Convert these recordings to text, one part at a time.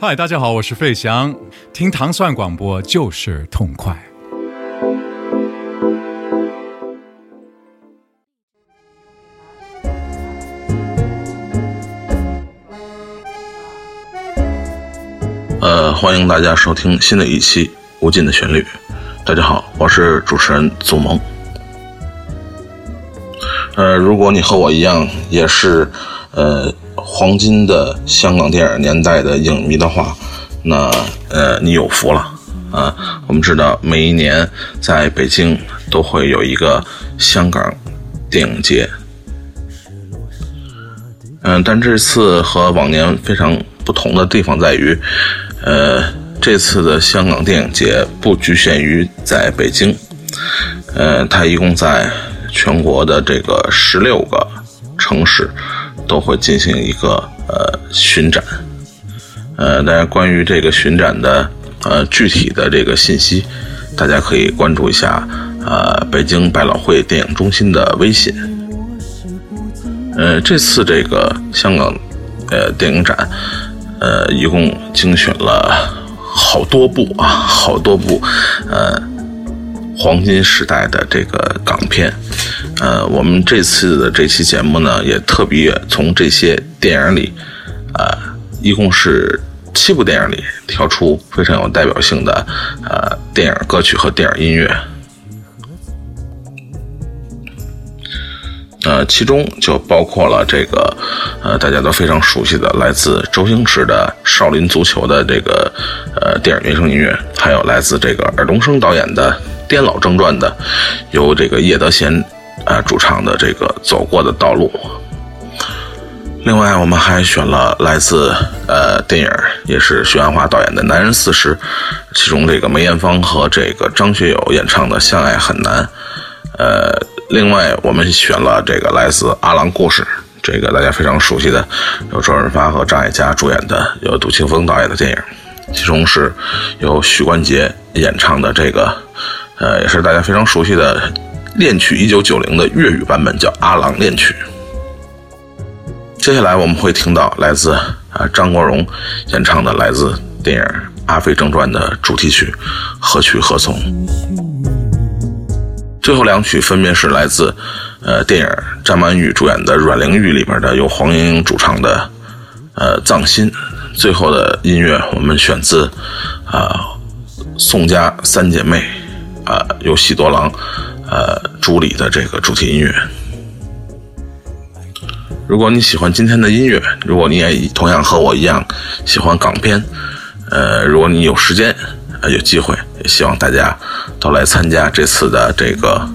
嗨，大家好，我是费翔。听糖蒜广播就是痛快。呃，欢迎大家收听新的一期《无尽的旋律》。大家好，我是主持人祖萌。呃，如果你和我一样，也是呃。黄金的香港电影年代的影迷的话，那呃，你有福了啊！我们知道，每一年在北京都会有一个香港电影节。嗯，但这次和往年非常不同的地方在于，呃，这次的香港电影节不局限于在北京，呃，它一共在全国的这个十六个。城市都会进行一个呃巡展，呃，但家关于这个巡展的呃具体的这个信息，大家可以关注一下呃北京百老汇电影中心的微信。呃，这次这个香港呃电影展，呃一共精选了好多部啊，好多部呃黄金时代的这个港片。呃，我们这次的这期节目呢，也特别从这些电影里，呃，一共是七部电影里挑出非常有代表性的呃电影歌曲和电影音乐，呃，其中就包括了这个呃大家都非常熟悉的来自周星驰的《少林足球》的这个呃电影原声音乐，还有来自这个尔冬升导演的《颠老正传》的由这个叶德娴。呃，主唱的这个走过的道路。另外，我们还选了来自呃电影，也是徐安华导演的《男人四十》，其中这个梅艳芳和这个张学友演唱的《相爱很难》。呃，另外我们选了这个来自《阿郎故事》，这个大家非常熟悉的，由周润发和张艾嘉主演的，由杜琪峰导演的电影，其中是由许冠杰演唱的这个，呃，也是大家非常熟悉的。恋曲一九九零的粤语版本叫《阿郎恋曲》。接下来我们会听到来自啊张国荣演唱的来自电影《阿飞正传》的主题曲《何去何从》。最后两曲分别是来自呃电影张曼玉主演的《阮玲玉》里面的由黄莺莺主唱的呃《葬心》。最后的音乐我们选自啊宋家三姐妹啊由喜多郎。呃，朱里的这个主题音乐。如果你喜欢今天的音乐，如果你也同样和我一样喜欢港片，呃，如果你有时间，呃，有机会，也希望大家都来参加这次的这个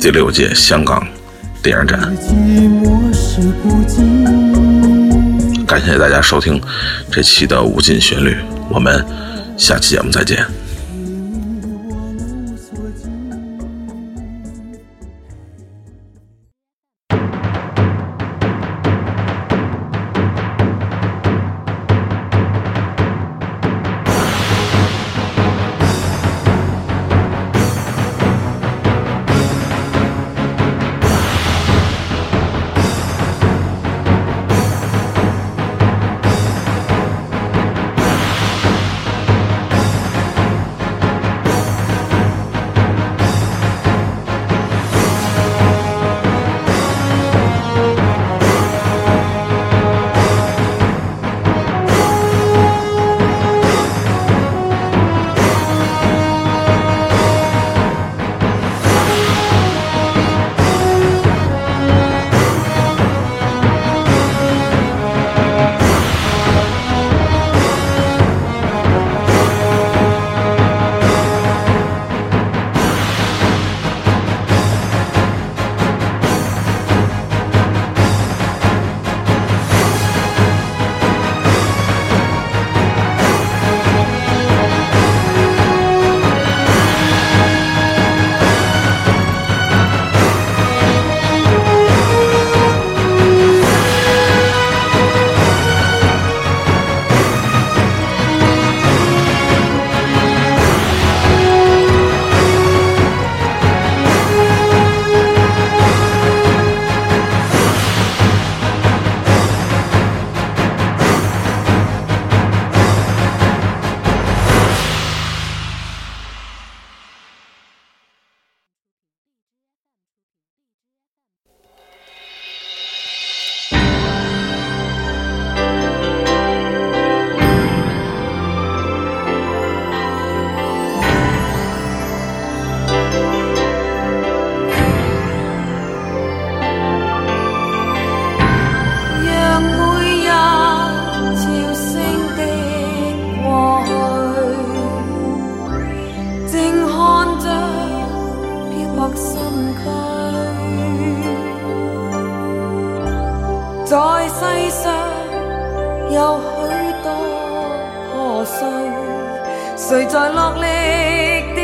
第六届香港电影展。感谢大家收听这期的无尽旋律，我们下期节目再见。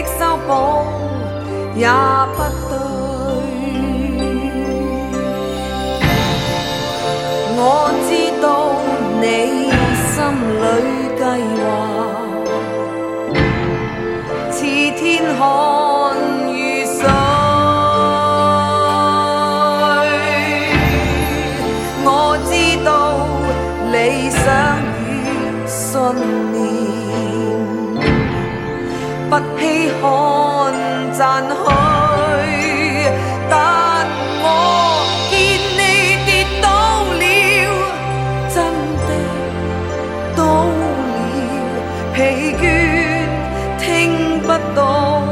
修补也不对，我知道你心里计划，似天海。看赞許，但我见你跌倒了，真的倒了，疲倦，听不到，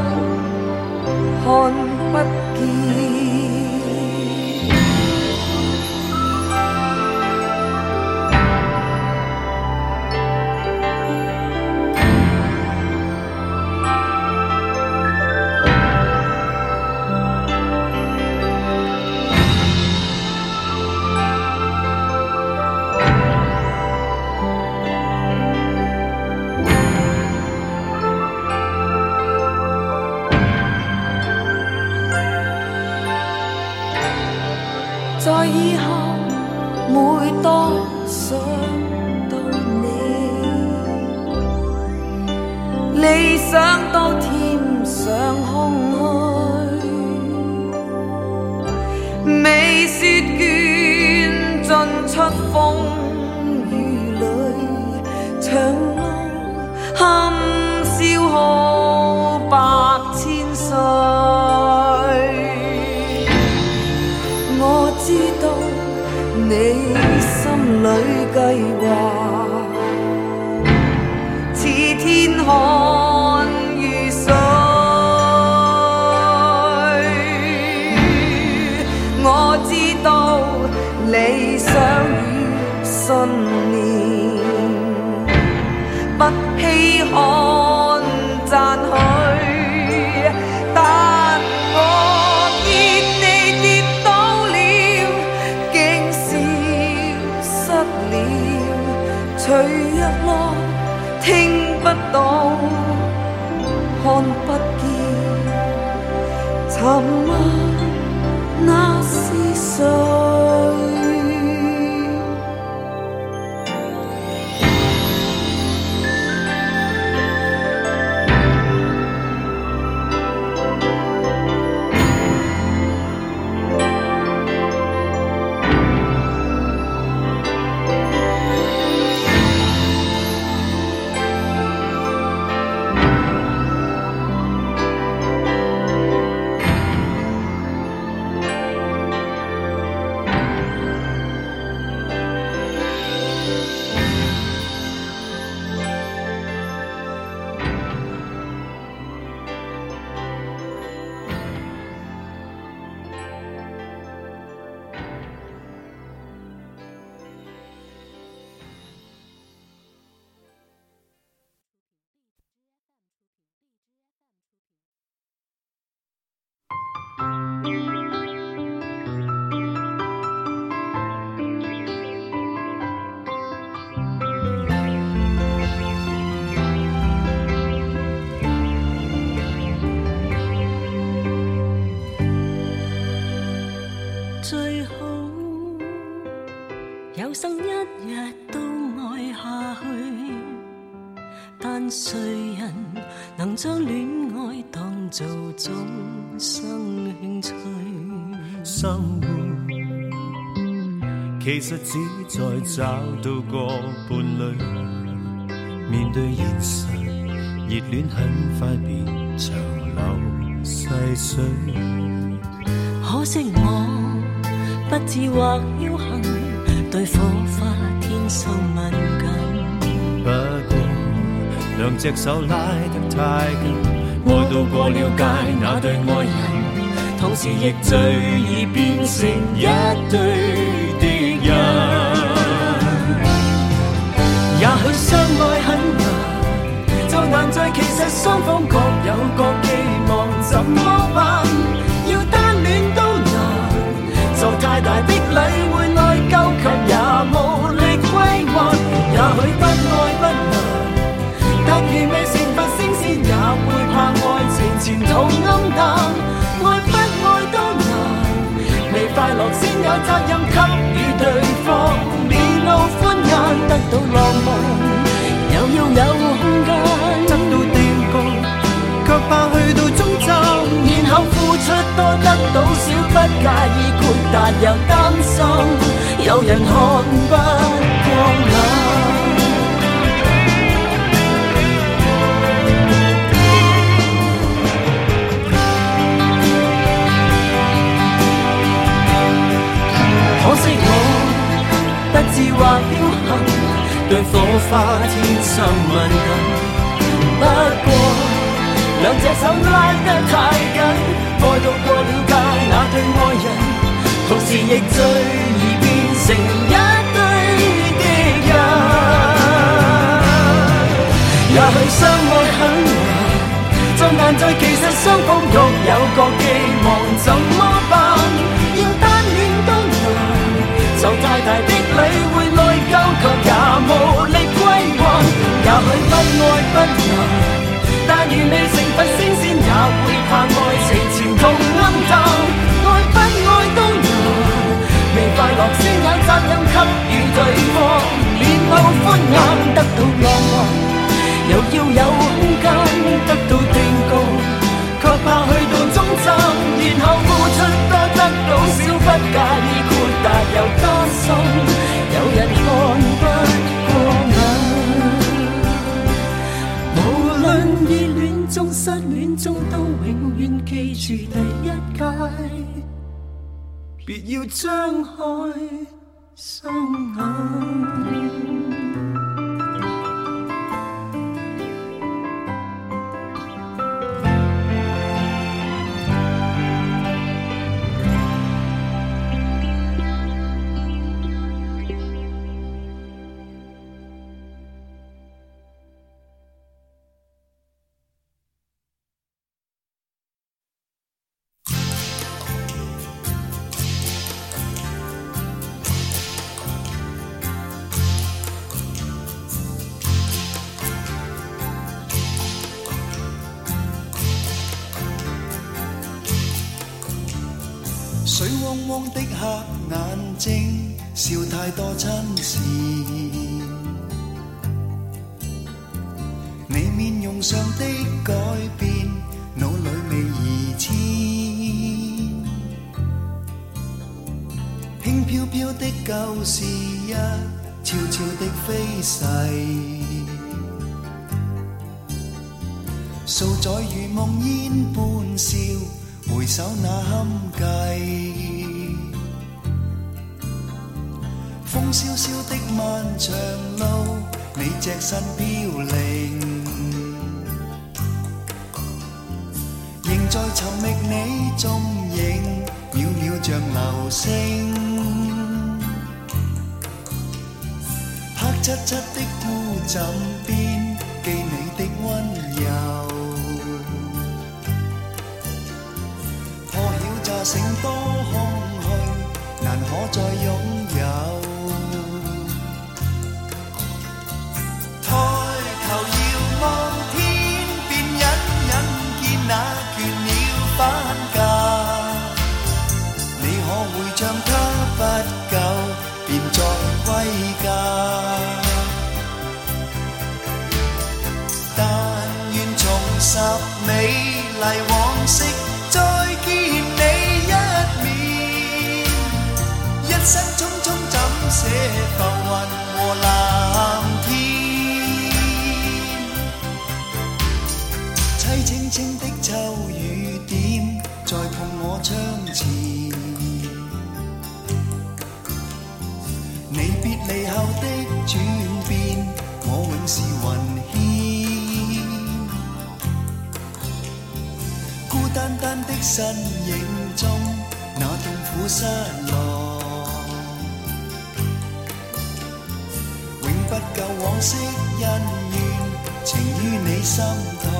看不。come 但谁人能将恋爱当做终生兴趣？生活其实只在找到个伴侣。面对现实，热恋很快变长流细水。可惜我不知或侥幸，对火花天生敏感。两只手拉得太紧，爱到过了界，那对爱人，同时亦最易变成一对敌人。也许相爱很难，就难在其实双方各有各寄望，怎么办？要单恋都难，受太大的礼会内，疚，却也无。责任给予对方，面露欢颜得到浪漫，又要有空间得到点高，却怕去到终站，然后付出多得到少，不介意豁达又担心有人看不眼。可惜我不智或侥幸，对火花天生敏感。不过两只手拉得太紧，爱到过了界，那对爱人同时亦醉。给予对方面露欢颜，得到浪漫，又要有空间得到定局，却怕去到终站，然后付出多得到少，不介意豁达又多心，有人看不过眼。无论热恋中、失恋中，都永远记住第一戒，别要张开。双眼。轻飘飘的旧事，一悄悄的飞逝。数载如梦烟般笑，回首那堪计。风萧萧的漫长路，你只身飘零，仍在寻觅你踪影，渺渺像流星。漆漆的孤枕边，记你的温柔。破晓乍醒，多空虚，难可再拥。这浮云和蓝天，凄清清的秋雨点在碰我窗前。你别离后的转变，我永是云牵。孤单单的身影中，那痛苦失落。旧往昔恩怨，情于你心堂。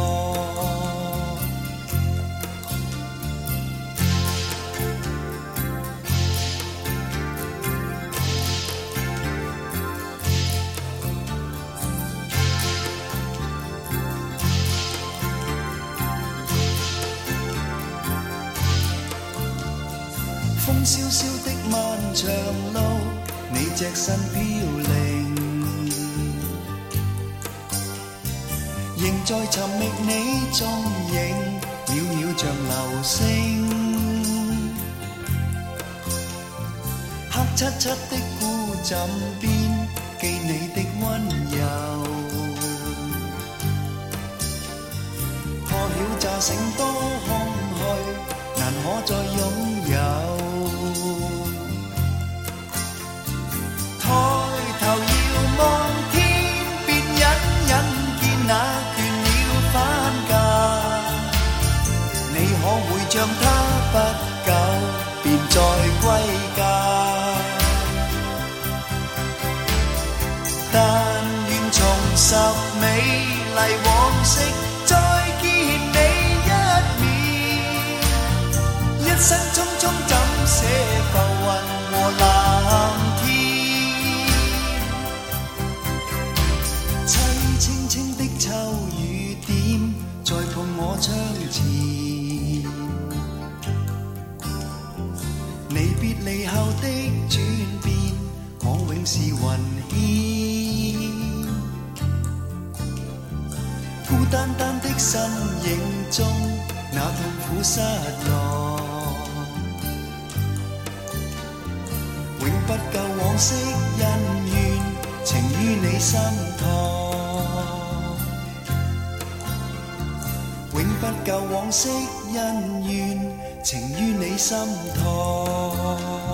风萧萧的漫长路，你只身。寻觅你踪影，渺渺像流星。黑漆漆的孤枕边，记你的温柔。破晓乍醒，多空虚，难可再拥。会将他，不久便再归家。但愿重拾美丽往昔，再见你一面。一生匆匆怎写浮云和浪？离后的转变，我永是云烟。孤单单的身影中，那痛苦失落，永不够往昔恩怨，情于你心托，永不够往昔恩怨。情于你心头。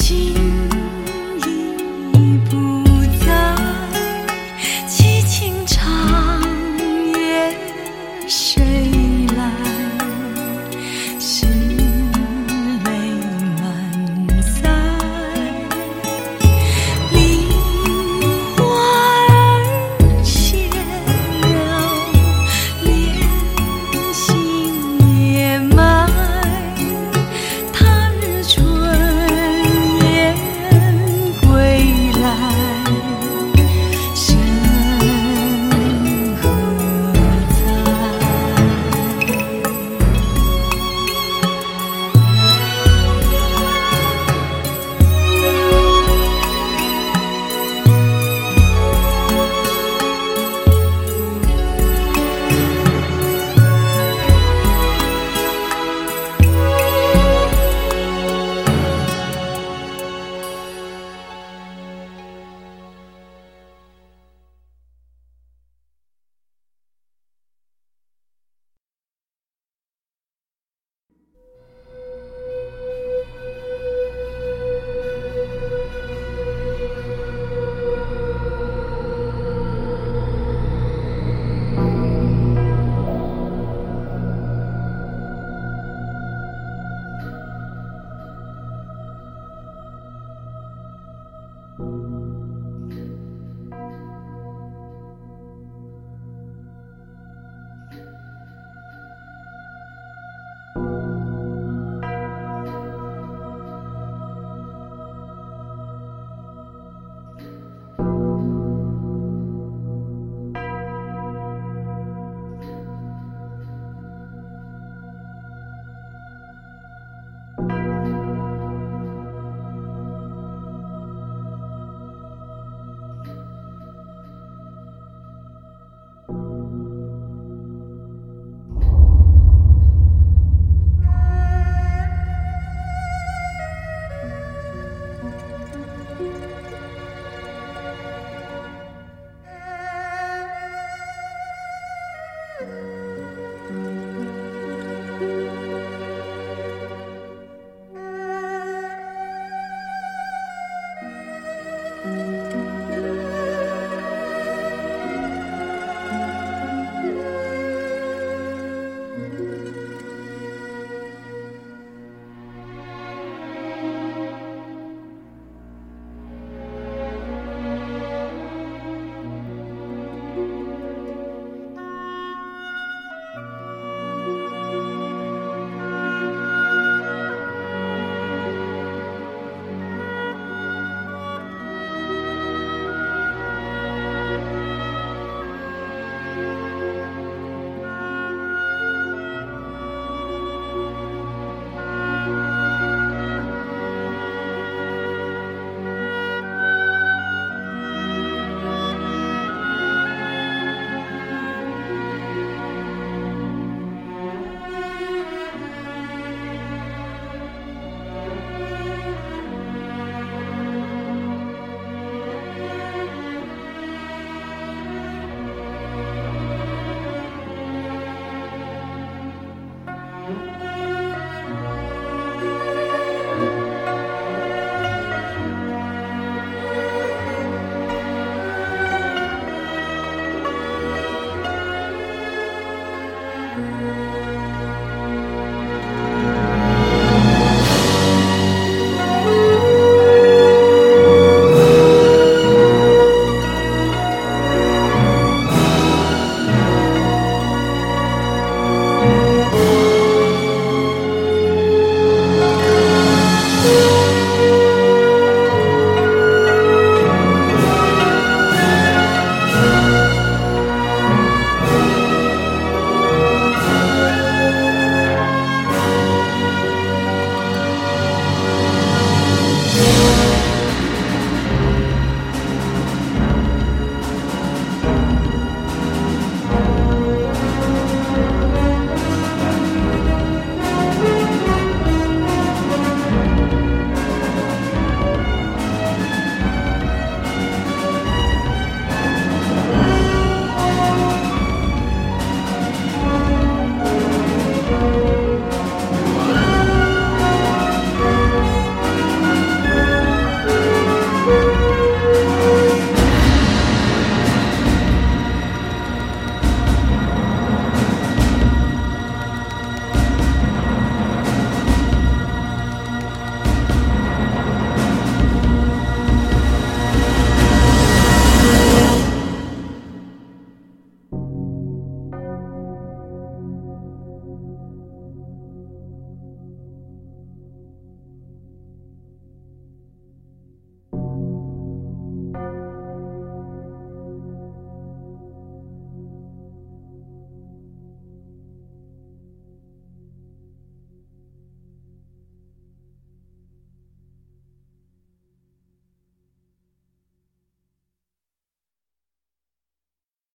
心。